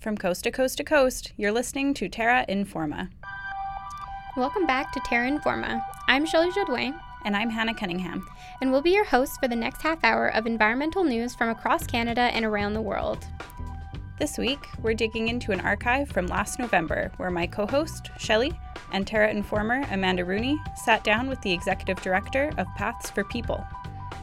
From coast to coast to coast, you're listening to Terra Informa. Welcome back to Terra Informa. I'm Shelley Jodouin. And I'm Hannah Cunningham. And we'll be your hosts for the next half hour of environmental news from across Canada and around the world. This week, we're digging into an archive from last November where my co host, Shelley, and Terra Informer Amanda Rooney sat down with the executive director of Paths for People.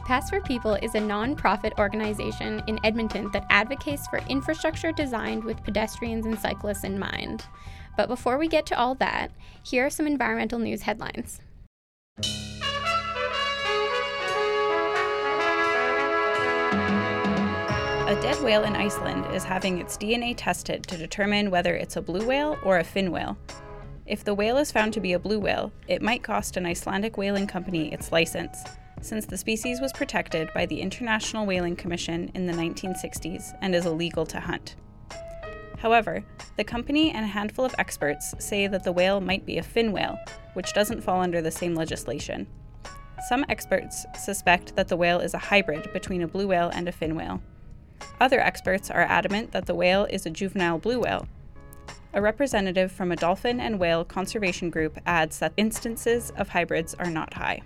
Paths for People is a non-profit organization in Edmonton that advocates for infrastructure designed with pedestrians and cyclists in mind. But before we get to all that, here are some environmental news headlines. A dead whale in Iceland is having its DNA tested to determine whether it's a blue whale or a fin whale. If the whale is found to be a blue whale, it might cost an Icelandic whaling company its license since the species was protected by the International Whaling Commission in the 1960s and is illegal to hunt. However, the company and a handful of experts say that the whale might be a fin whale, which doesn't fall under the same legislation. Some experts suspect that the whale is a hybrid between a blue whale and a fin whale. Other experts are adamant that the whale is a juvenile blue whale. A representative from a dolphin and whale conservation group adds that instances of hybrids are not high.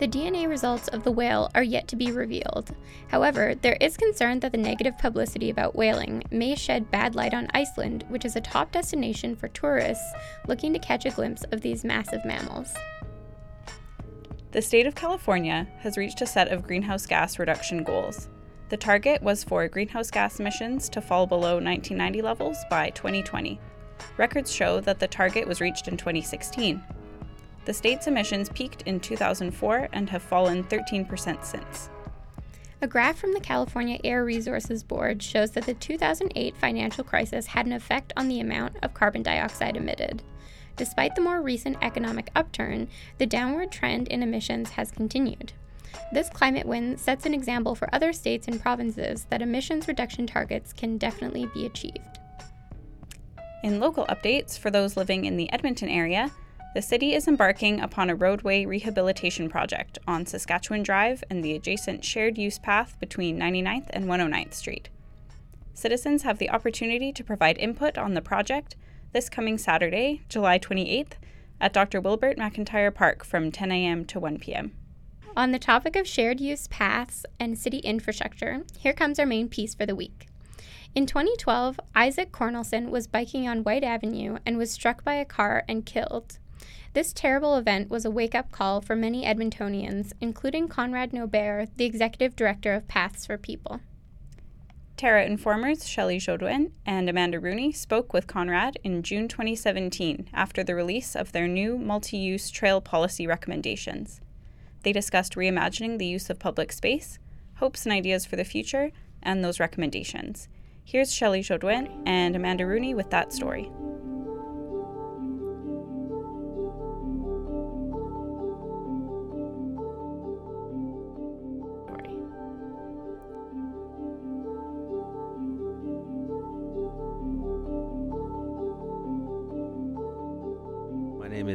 The DNA results of the whale are yet to be revealed. However, there is concern that the negative publicity about whaling may shed bad light on Iceland, which is a top destination for tourists looking to catch a glimpse of these massive mammals. The state of California has reached a set of greenhouse gas reduction goals. The target was for greenhouse gas emissions to fall below 1990 levels by 2020. Records show that the target was reached in 2016. The state's emissions peaked in 2004 and have fallen 13% since. A graph from the California Air Resources Board shows that the 2008 financial crisis had an effect on the amount of carbon dioxide emitted. Despite the more recent economic upturn, the downward trend in emissions has continued. This climate win sets an example for other states and provinces that emissions reduction targets can definitely be achieved. In local updates for those living in the Edmonton area, the city is embarking upon a roadway rehabilitation project on Saskatchewan Drive and the adjacent shared use path between 99th and 109th Street. Citizens have the opportunity to provide input on the project this coming Saturday, July 28th, at Dr. Wilbert McIntyre Park from 10 a.m. to 1 p.m. On the topic of shared use paths and city infrastructure, here comes our main piece for the week. In 2012, Isaac Cornelson was biking on Whyte Avenue and was struck by a car and killed. This terrible event was a wake up call for many Edmontonians, including Conrad Nobert, the executive director of Paths for People. Terra informers Shelley Jodouin and Amanda Rooney spoke with Conrad in June 2017 after the release of their new multi use trail policy recommendations. They discussed reimagining the use of public space, hopes and ideas for the future, and those recommendations. Here's Shelley Jodouin and Amanda Rooney with that story.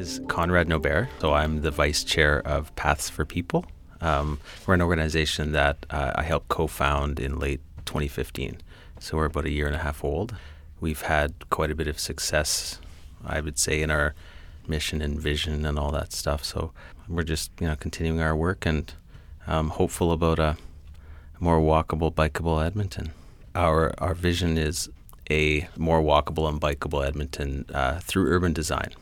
Is Conrad Nobert. So I'm the vice chair of Paths for People. Um, we're an organization that uh, I helped co found in late 2015. So we're about a year and a half old. We've had quite a bit of success, I would say, in our mission and vision and all that stuff. So we're just you know continuing our work and um, hopeful about a more walkable, bikeable Edmonton. Our our vision is a more walkable and bikeable Edmonton uh, through urban design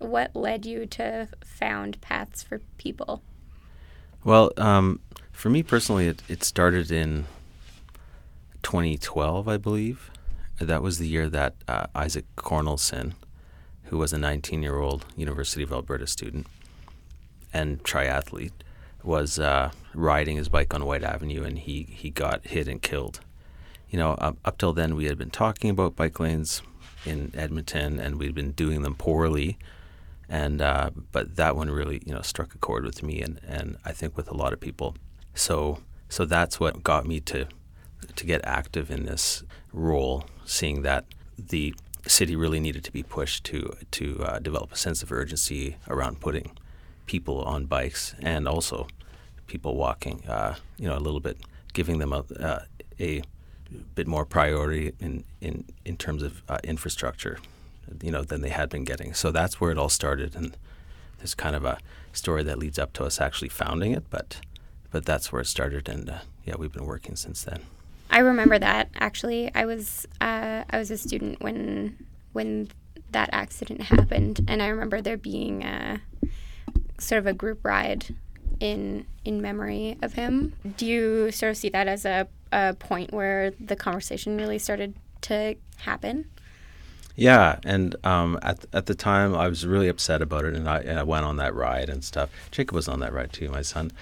what led you to found Paths for People? Well, um, for me personally, it, it started in 2012, I believe. That was the year that uh, Isaac Cornelson, who was a 19 year old University of Alberta student and triathlete, was uh, riding his bike on Whyte Avenue and he, he got hit and killed. You know, up, up till then, we had been talking about bike lanes in Edmonton and we'd been doing them poorly and uh, but that one really you know struck a chord with me and, and I think with a lot of people. So so that's what got me to to get active in this role, seeing that the city really needed to be pushed to to uh, develop a sense of urgency around putting people on bikes and also people walking. Uh, you know, a little bit giving them a, uh, a bit more priority in in in terms of uh, infrastructure, you know, than they had been getting. So that's where it all started, and there's kind of a story that leads up to us actually founding it, but but that's where it started, and uh, yeah, we've been working since then. I remember that actually. I was uh, I was a student when when that accident happened, and I remember there being a, sort of a group ride in in memory of him. Do you sort of see that as a, a point where the conversation really started to happen? Yeah, and um, at at the time I was really upset about it, and I, and I went on that ride and stuff. Jacob was on that ride too, my son.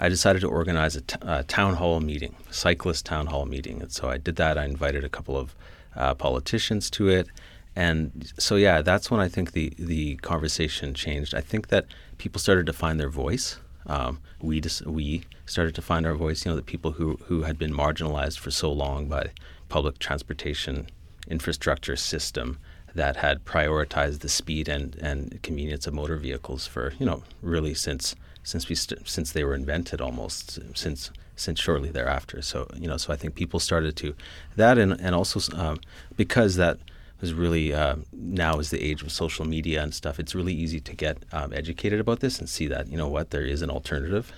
I decided to organize a, t- a town hall meeting, cyclist town hall meeting, and so I did that. I invited a couple of uh, politicians to it, and so yeah, that's when I think the the conversation changed. I think that people started to find their voice. Um, we just, we started to find our voice. You know, the people who who had been marginalized for so long by public transportation infrastructure system that had prioritized the speed and, and convenience of motor vehicles for you know really since since we st- since they were invented almost since since shortly thereafter. So you know so I think people started to that and and also um, because that was really uh, now is the age of social media and stuff. It's really easy to get um, educated about this and see that you know what there is an alternative.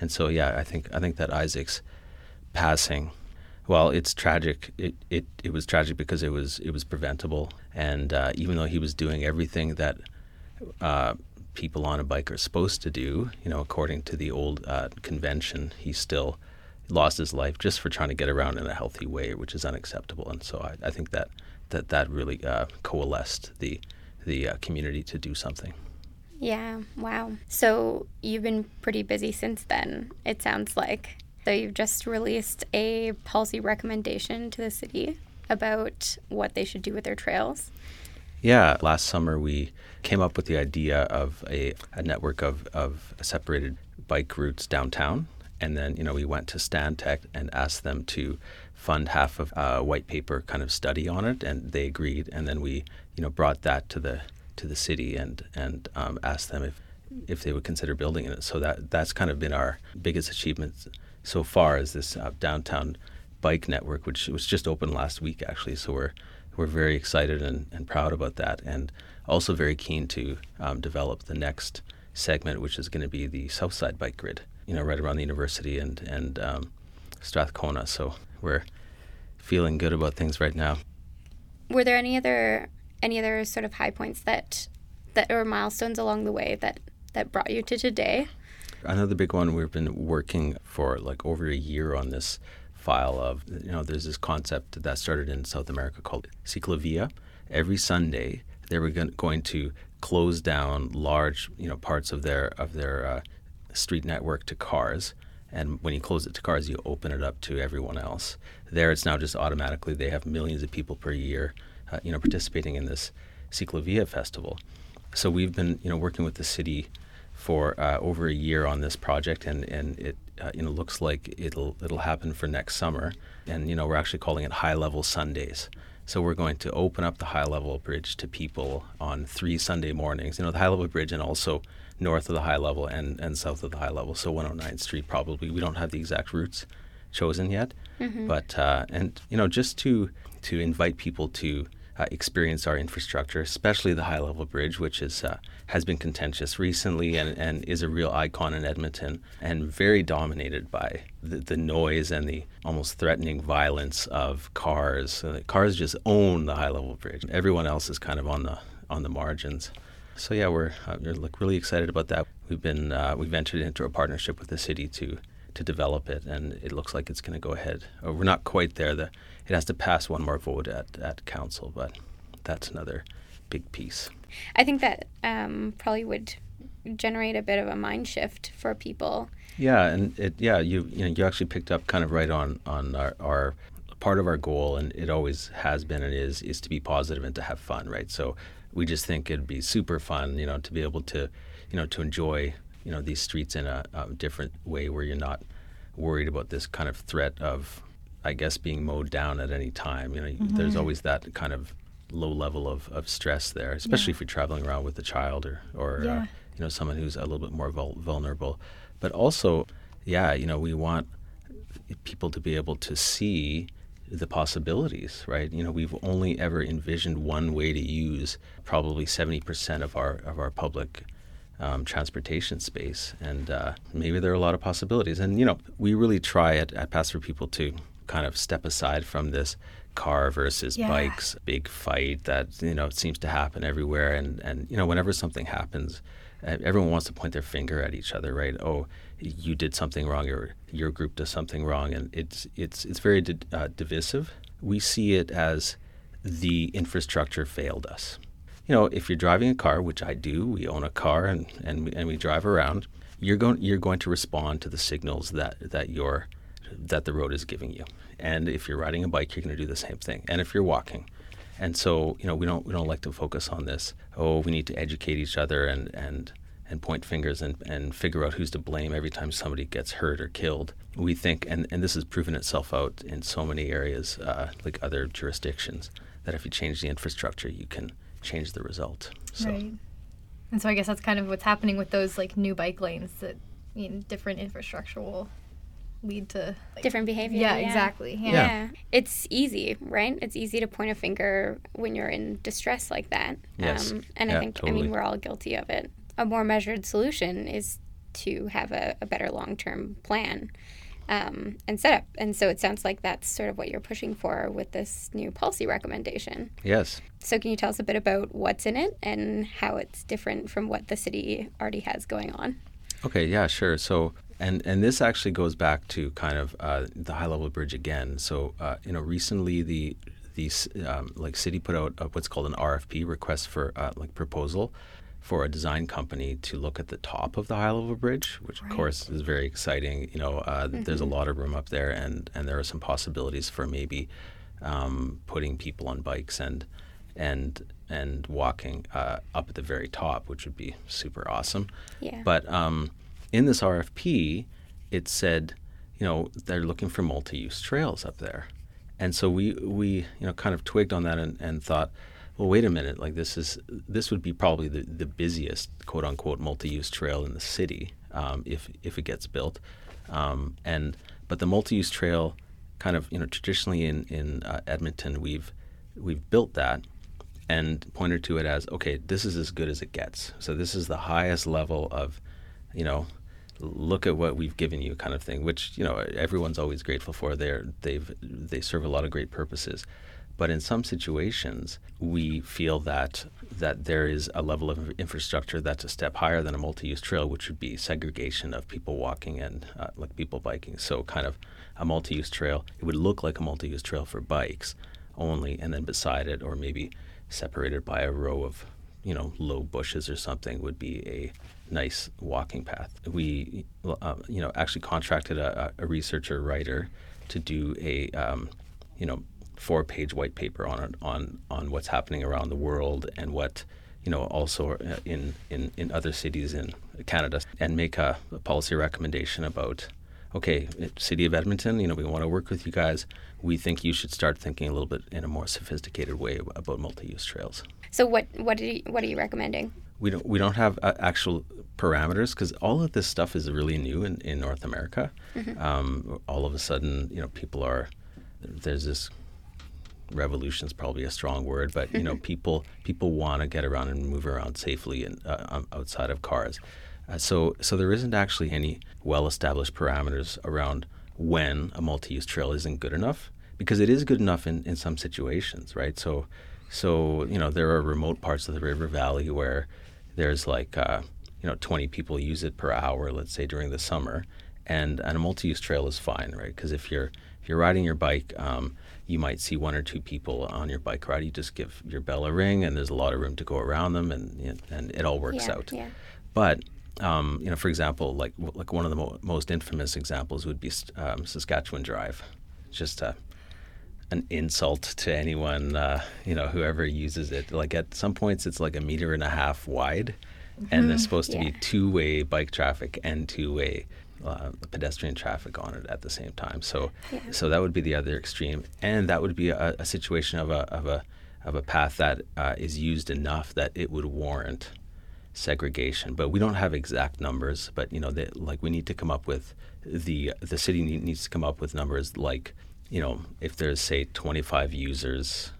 And so yeah, I think I think that Isaac's passing well, it's tragic. It, it it was tragic because it was it was preventable, and uh, even though he was doing everything that uh, people on a bike are supposed to do, you know, according to the old uh, convention, he still lost his life just for trying to get around in a healthy way, which is unacceptable. And so I, I think that that that really uh, coalesced the the uh, community to do something. Yeah. Wow. So you've been pretty busy since then. It sounds like. So you've just released a policy recommendation to the city about what they should do with their trails. Yeah, last summer we came up with the idea of a, a network of, of separated bike routes downtown. And then, you know, we went to Stantec and asked them to fund half of a white paper kind of study on it, and they agreed. And then we, you know, brought that to the to the city and and um, asked them if if they would consider building it. So that that's kind of been our biggest achievement so far is this uh, downtown bike network, which was just opened last week actually. So we're we're very excited and, and proud about that, and also very keen to um, develop the next segment, which is going to be the Southside Bike Grid. You know, right around the university and and um, Strathcona. So we're feeling good about things right now. Were there any other any other sort of high points that that or milestones along the way that that brought you to today? Another big one we've been working for like over a year on this file of you know there's this concept that started in South America called ciclovia. Every Sunday they were going to close down large you know parts of their of their uh, street network to cars. And when you close it to cars, you open it up to everyone else. There, it's now just automatically. They have millions of people per year, uh, you know, participating in this Ciclovia festival. So we've been, you know, working with the city for uh, over a year on this project, and and it uh, you know looks like it'll it'll happen for next summer. And you know we're actually calling it High Level Sundays. So we're going to open up the High Level Bridge to people on three Sunday mornings. You know the High Level Bridge, and also north of the High Level and and south of the High Level. So 109th Street probably. We don't have the exact routes chosen yet, mm-hmm. but uh, and you know just to to invite people to uh, experience our infrastructure, especially the high level bridge, which is uh, has been contentious recently and, and is a real icon in Edmonton and very dominated by the, the noise and the almost threatening violence of cars. Uh, cars just own the high level bridge. Everyone else is kind of on the on the margins. So yeah, we're uh, we're like really excited about that. We've been uh, we've entered into a partnership with the city to to develop it, and it looks like it's going to go ahead. Uh, we're not quite there. The it has to pass one more vote at, at council, but that's another big piece. I think that um, probably would generate a bit of a mind shift for people. Yeah, and it yeah you you know you actually picked up kind of right on on our, our part of our goal, and it always has been and is is to be positive and to have fun, right? So we just think it'd be super fun, you know, to be able to you know to enjoy you know these streets in a, a different way where you're not worried about this kind of threat of I guess, being mowed down at any time. You know, mm-hmm. there's always that kind of low level of, of stress there, especially yeah. if you're traveling around with a child or, or uh, yeah. uh, you know, someone who's a little bit more vul- vulnerable. But also, yeah, you know, we want people to be able to see the possibilities, right? You know, we've only ever envisioned one way to use probably 70% of our of our public um, transportation space, and uh, maybe there are a lot of possibilities. And you know, we really try at, at Paths for People to kind of step aside from this car versus Yeah. bikes big fight that you know seems to happen everywhere. And and you know, whenever something happens, everyone wants to point their finger at each other, right? Oh, you did something wrong, or your group does something wrong, and it's it's it's very di- uh, divisive. We see it as the infrastructure failed us. You know, if you're driving a car, which I do, we own a car and and we, and we drive around. You're going you're going to respond to the signals that that your that the road is giving you. And if you're riding a bike, you're going to do the same thing. And if you're walking, and so, you know, we don't we don't like to focus on this. Oh, we need to educate each other and and and point fingers and, and figure out who's to blame every time somebody gets hurt or killed. We think, and, and this has proven itself out in so many areas, uh, like other jurisdictions, that if you change the infrastructure, you can change the result. So, Right. And so I guess that's kind of what's happening with those like new bike lanes that I mean different infrastructure will lead to like, Different behavior. Yeah, exactly. Yeah. Yeah. It's easy, right? It's easy to point a finger when you're in distress like that. Yes. Um, and Yeah, I think, I mean, we're all guilty of it. A more measured solution is to have a, a better long term plan um, and setup. And so it sounds like that's sort of what you're pushing for with this new policy recommendation. yes. So, can you tell us a bit about what's in it and how it's different from what the city already has going on? Okay, yeah, sure. So, and and this actually goes back to kind of uh, the high level bridge again. So, uh, you know, recently the the um, like city put out uh, what's called an RFP request for uh, like proposal for a design company to look at the top of the high level bridge, which of course is very exciting. You know, uh, there's a lot of room up there, and and there are some possibilities for maybe um, putting people on bikes and and and walking uh, up at the very top, which would be super awesome. Yeah. But um, in this RFP, it said, you know, they're looking for multi-use trails up there, and so we we you know kind of twigged on that and, and thought, well, wait a minute, like this is this would be probably the, the busiest quote unquote multi-use trail in the city um, if if it gets built, um, and but the multi-use trail kind of you know traditionally in in uh, Edmonton we've we've built that and pointed to it as okay this is as good as it gets. So this is the highest level of you know look at what we've given you kind of thing which you know everyone's always grateful for. They're they've they serve a lot of great purposes. But in some situations we feel that that there is a level of infrastructure that's a step higher than a multi-use trail which would be segregation of people walking and uh, like people biking. So kind of a multi-use trail it would look like a multi-use trail for bikes only and then beside it or maybe separated by a row of you know low bushes or something would be a nice walking path we uh, you know actually contracted a, a researcher writer to do a um, you know four page white paper on on on what's happening around the world and what you know also uh, in in in other cities in Canada and make a, a policy recommendation about okay, City of Edmonton, you know, we want to work with you guys. We think you should start thinking a little bit in a more sophisticated way about multi-use trails. So, what, what, you, what are you recommending? We don't we don't have uh, actual parameters because all of this stuff is really new in, in North America. Um, all of a sudden, you know, people are there's this revolution is probably a strong word, but you know, people people want to get around and move around safely and uh, um, outside of cars. Uh, so so there isn't actually any well-established parameters around when a multi-use trail isn't good enough because it is good enough in, in some situations, right? So so you know there are remote parts of the river valley where there's like uh, you know 20 people use it per hour, let's say during the summer, and and a multi-use trail is fine, right? Because if you're if you're riding your bike, um, you might see one or two people on your bike ride. You just give your bell a ring, and there's a lot of room to go around them, and and it all works yeah, out. Yeah. But um, you know, for example, like like one of the mo- most infamous examples would be um, Saskatchewan Drive, just a an insult to anyone, uh, you know, whoever uses it. Like at some points, it's like a meter and a half wide, and there's supposed to Yeah. be two-way bike traffic and two-way uh, pedestrian traffic on it at the same time. So, Yeah. so that would be the other extreme, and that would be a, a situation of a of a of a path that uh, is used enough that it would warrant segregation. But we don't have exact numbers. But you know, they, like we need to come up with the the city needs to come up with numbers like you know, if there's say 25 users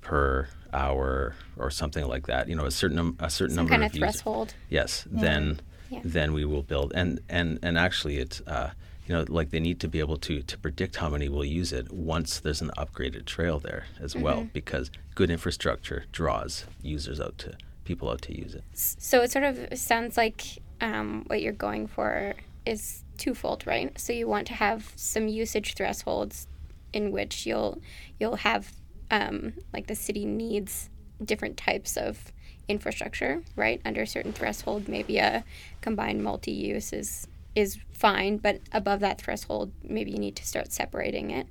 per hour or something like that, you know, a certain a certain Some number kind of of users, threshold. yes, then Yeah. then we will build. And and and actually, it's uh, you know like they need to be able to to predict how many will use it once there's an upgraded trail there as well, Mm-hmm. because good infrastructure draws users out to people out to use it. So it sort of sounds like um, what you're going for is twofold, right? So you want to have some usage thresholds in which you'll you'll have um, like the city needs different types of infrastructure, right? Under a certain threshold, maybe a combined multi-use is is fine, but above that threshold, maybe you need to start separating it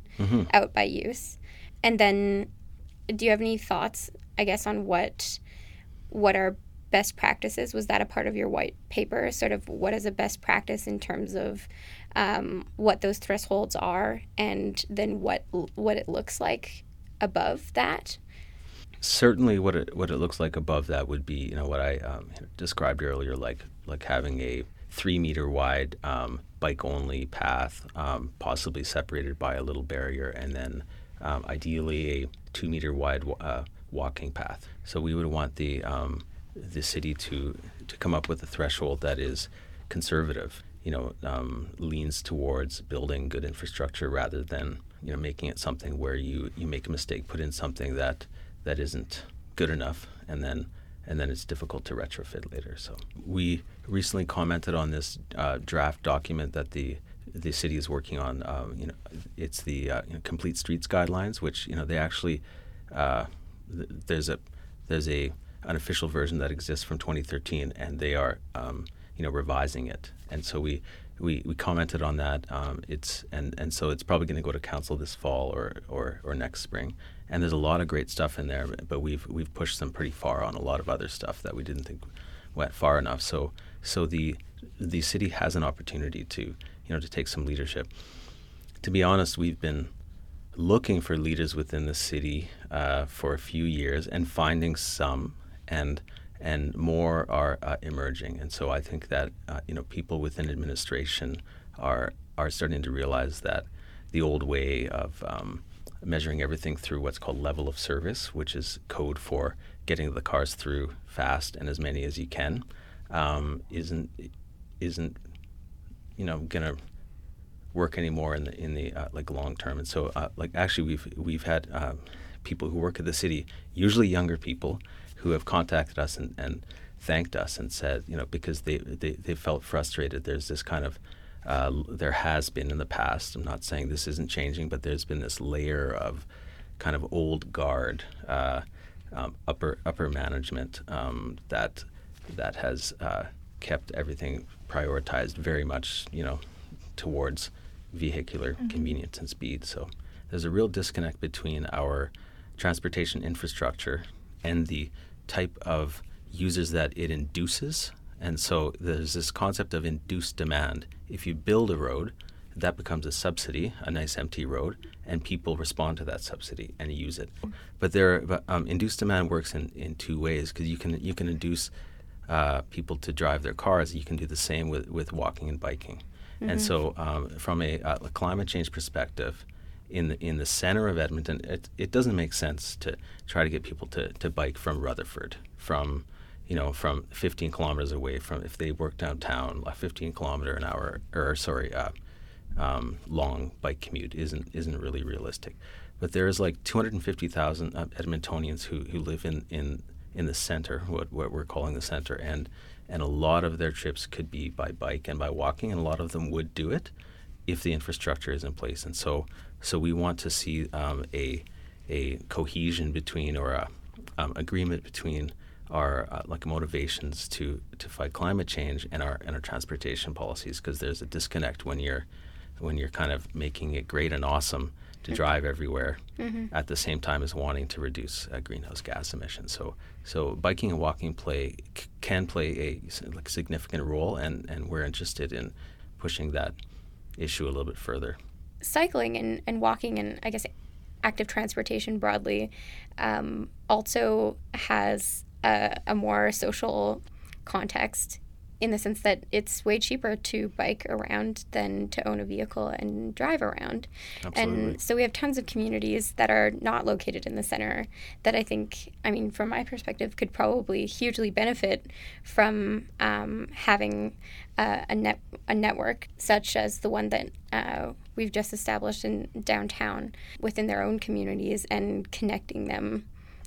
out by use. And then, do you have any thoughts, I guess, on what what are best practices? Was that a part of your white paper? Sort of what is a best practice in terms of um, what those thresholds are, and then what what it looks like above that? certainly what it what it looks like above that would be you know what I um, described earlier like like having a three meter wide um, bike only path um, possibly separated by a little barrier and then um, ideally a two meter wide uh, walking path so we would want the um, the city to to come up with a threshold that is conservative you know um, leans towards building good infrastructure rather than you know making it something where you you make a mistake put in something that that isn't good enough and then and then it's difficult to retrofit later. So we recently commented on this uh, draft document that the the city is working on um, you know it's the uh, you know, complete streets guidelines which you know they actually uh, th- there's a there's a an official version that exists from 2013 and they are um, you know revising it. And so we we, we commented on that um, it's and, and so it's probably going to go to council this fall or, or, or next spring. And there's a lot of great stuff in there but we've we've pushed them pretty far on a lot of other stuff that we didn't think went far enough. So so the the city has an opportunity to you know to take some leadership. To be honest we've been looking for leaders within the city uh, for a few years and finding some and and more are uh, emerging and so I think that uh, you know people within administration are are starting to realize that the old way of um, measuring everything through what's called level of service which is code for getting the cars through fast and as many as you can um, isn't isn't you know gonna work anymore in the in the uh, like long term. And so uh, like actually we've we've had um, people who work at the city, usually younger people, who have contacted us and, and thanked us and said you know because they they, they felt frustrated. There's this kind of uh, there has been in the past. I'm not saying this isn't changing, but there's been this layer of kind of old guard uh, um, upper upper management um, that that has uh, kept everything prioritized very much you know towards vehicular convenience and speed. So there's a real disconnect between our transportation infrastructure and the type of users that it induces. And so there's this concept of induced demand. If you build a road, that becomes a subsidy, a nice empty road, and people respond to that subsidy and use it. But there, um, induced demand works in, in two ways because you can you can induce uh, people to drive their cars. You can do the same with, with walking and biking. And so, um, from a, uh, a climate change perspective, in the in the center of Edmonton, it, it doesn't make sense to try to get people to, to bike from Rutherford, from you know, from 15 kilometers away from if they work downtown, a 15 kilometer an hour or sorry, uh, um, long bike commute isn't isn't really realistic. But there is like 250,000 uh, Edmontonians who, who live in, in in the center, what what we're calling the center, and and a lot of their trips could be by bike and by walking, and a lot of them would do it if the infrastructure is in place. And so so we want to see um, a a cohesion between or a um, agreement between our uh, like motivations to to fight climate change and our and our transportation policies because there's a disconnect when you're when you're kind of making it great and awesome to drive everywhere at the same time as wanting to reduce uh, greenhouse gas emissions. So so biking and walking play c- can play a like significant role and and we're interested in pushing that issue a little bit further. Cycling and, and walking and I guess active transportation broadly um, also has a, a more social context in the sense that it's way cheaper to bike around than to own a vehicle and drive around. Absolutely. And so we have tons of communities that are not located in the center that I think, I mean, from my perspective, could probably hugely benefit from um, having uh, a net a network such as the one that uh, we've just established in downtown within their own communities and connecting them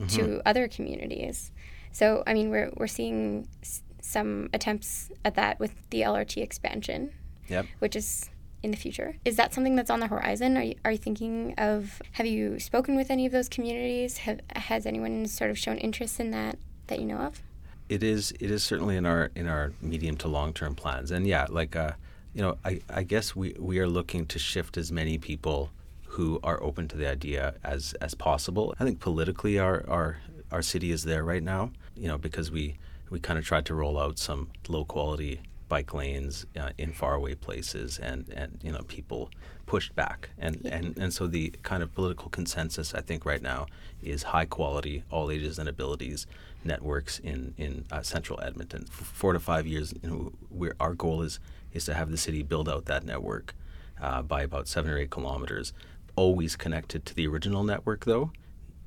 to other communities. So, I mean, we're, we're seeing s- some attempts at that with the LRT expansion, Yep. which is in the future. Is that something that's on the horizon? Are you, are you thinking of, have you spoken with any of those communities? Have, has anyone sort of shown interest in that that you know of? it is it is certainly in our in our medium to long term plans and yeah like uh you know I, I guess we we are looking to shift as many people who are open to the idea as as possible i think politically our our our city is there right now you know because we we kind of tried to roll out some low quality bike lanes uh, in faraway places and and you know people pushed back. And and and so the kind of political consensus i think right now is high quality all ages and abilities networks in in uh, central edmonton. For four to five years you know we're, our goal is is to have the city build out that network uh, by about seven or eight kilometers. Always connected to the original network though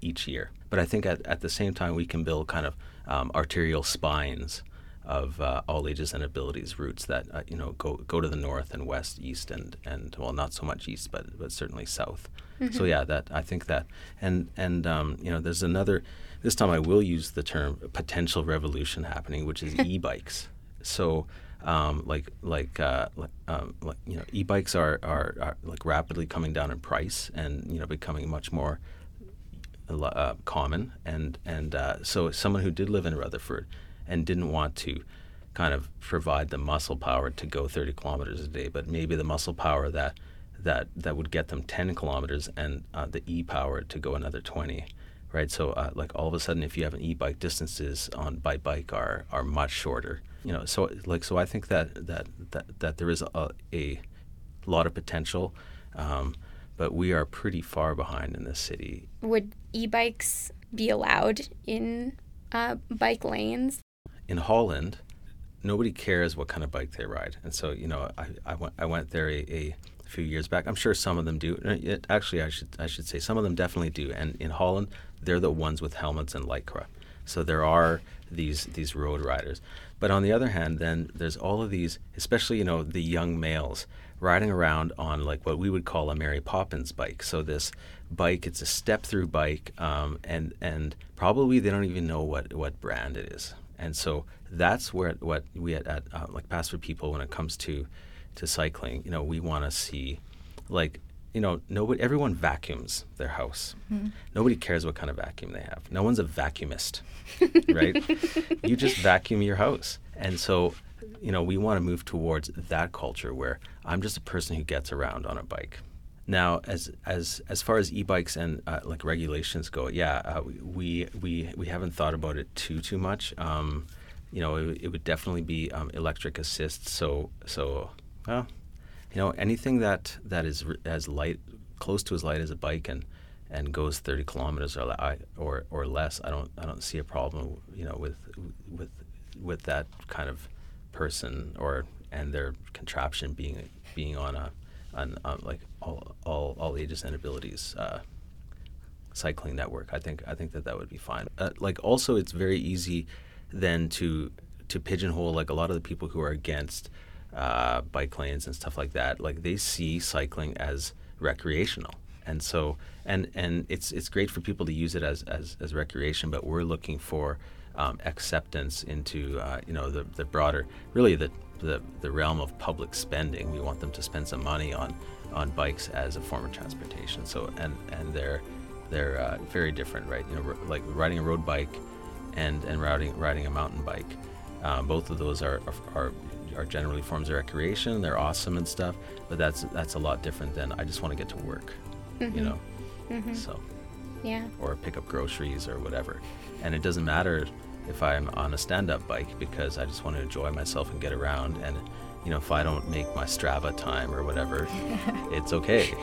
each year. But I think at, at the same time, we can build kind of um, arterial spines of uh, all ages and abilities routes that uh, you know go go to the north and west, east, and and well, not so much east, but but certainly south. So yeah, that I think that and and um, you know, there's another. This time, I will use the term potential revolution happening, which is e-bikes. So. Um, like like uh, like, um, like you know e-bikes are, are, are like rapidly coming down in price and you know becoming much more uh, common, and and uh, so someone who did live in Rutherford and didn't want to kind of provide the muscle power to go 30 kilometers a day, but maybe the muscle power that that that would get them 10 kilometers and uh, the e power to go another 20 right? So uh, like all of a sudden if you have an e-bike distances on by bike are are much shorter you know? So like so i think that that that, that there is a, a lot of potential um, but we are pretty far behind in this city Would e bikes be allowed in uh, bike lanes? in Holland, nobody cares what kind of bike they ride, and so you know, I, I went I went there a, a few years back. I'm sure some of them do. Uh, It, actually, I should I should say some of them definitely do. And in Holland, they're the ones with helmets and lycra. So there are these these road riders. But on the other hand, then there's all of these, especially you know the young males riding around on like what we would call a Mary Poppins bike. So this bike, it's a step through bike, um, and and probably they don't even know what what brand it is. And so that's where what we at, at uh, like Paths for People when it comes to to cycling, you know, we want to see like you know, nobody everyone vacuums their house. Nobody cares what kind of vacuum they have. No one's a vacuumist, right? you just vacuum your house. And so, you know, we want to move towards that culture where I'm just a person who gets around on a bike. Now, as as as far as e-bikes and uh, like regulations go, yeah, uh, we we we haven't thought about it too too much. Um, you know, it, it would definitely be um, electric assist. So so, well, you know, anything that that is as light, close to as light as a bike, and and goes 30 kilometers or or or less, I don't I don't see a problem. You know, with with with that kind of person or and their contraption being being on a on, on like all, all all ages and abilities uh, cycling network. I think I think that that would be fine. Uh, like also, it's very easy then to to pigeonhole like a lot of the people who are against uh, bike lanes and stuff like that. Like they see cycling as recreational, and so and and it's it's great for people to use it as as, as recreation. But we're looking for um, acceptance into uh, you know the the broader really the the, the realm of public spending. We want them to spend some money on on bikes as a form of transportation. So and and they're they're uh, very different, right? You know, r- like riding a road bike and and riding riding a mountain bike. Uh, both of those are, are are generally forms of recreation. They're awesome and stuff, but that's that's a lot different than I just want to get to work, you know. So Yeah. or pick up groceries or whatever. And it doesn't matter if I'm on a stand-up bike because I just want to enjoy myself and get around. And you know, if I don't make my Strava time or whatever, it's okay.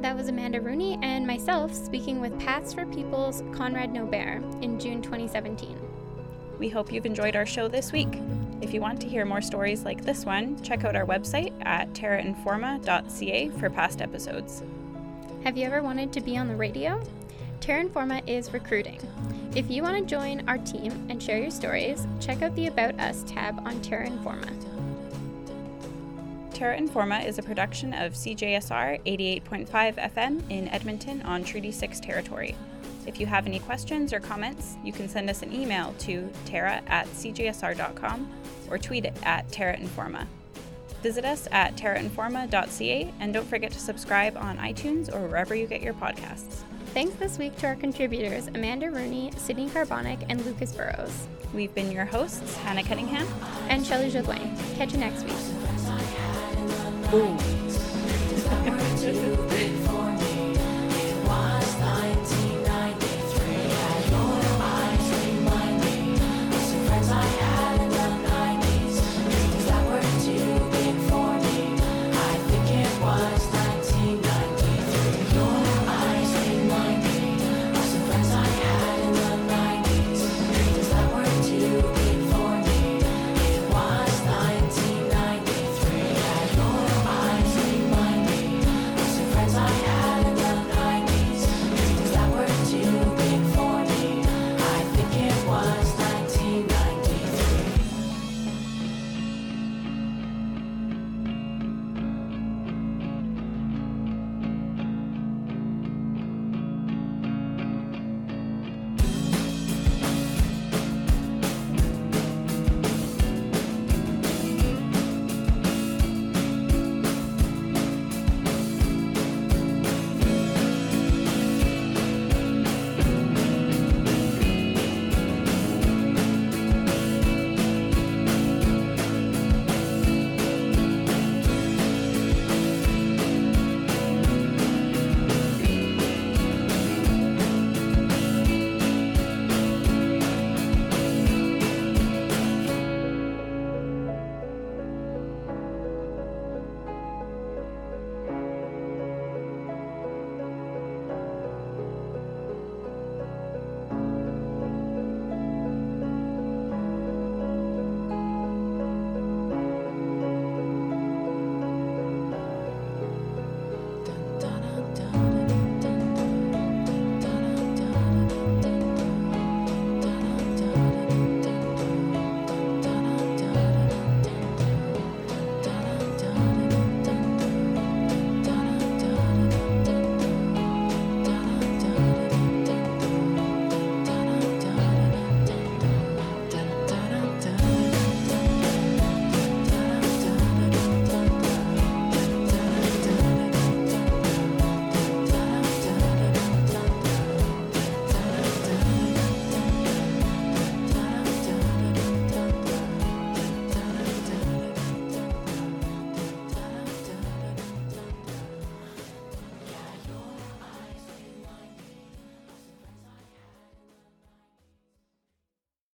Know. was Amanda Rooney and myself speaking with Paths for People's Conrad Nobert in June 2017. We hope you've enjoyed our show this week. If you want to hear more stories like this one, check out our website at terrainforma.ca for past episodes. Have you ever wanted to be on the radio? Terra Informa is recruiting. If you want to join our team and share your stories, check out the About Us tab on Terra Informa. Terra Informa is a production of CJSR 88.5 FM in Edmonton on Treaty 6 territory. If you have any questions or comments, you can send us an email to terra at cjsr.com or tweet it at Terra Informa. Visit us at terrainforma.ca and don't forget to subscribe on iTunes or wherever you get your podcasts. Thanks this week to our contributors Amanda Rooney, Sydney Carbonic, and Lucas Burrows. We've been your hosts, Hannah Cunningham and Shelley Jodouin. Catch you next week. Ooh.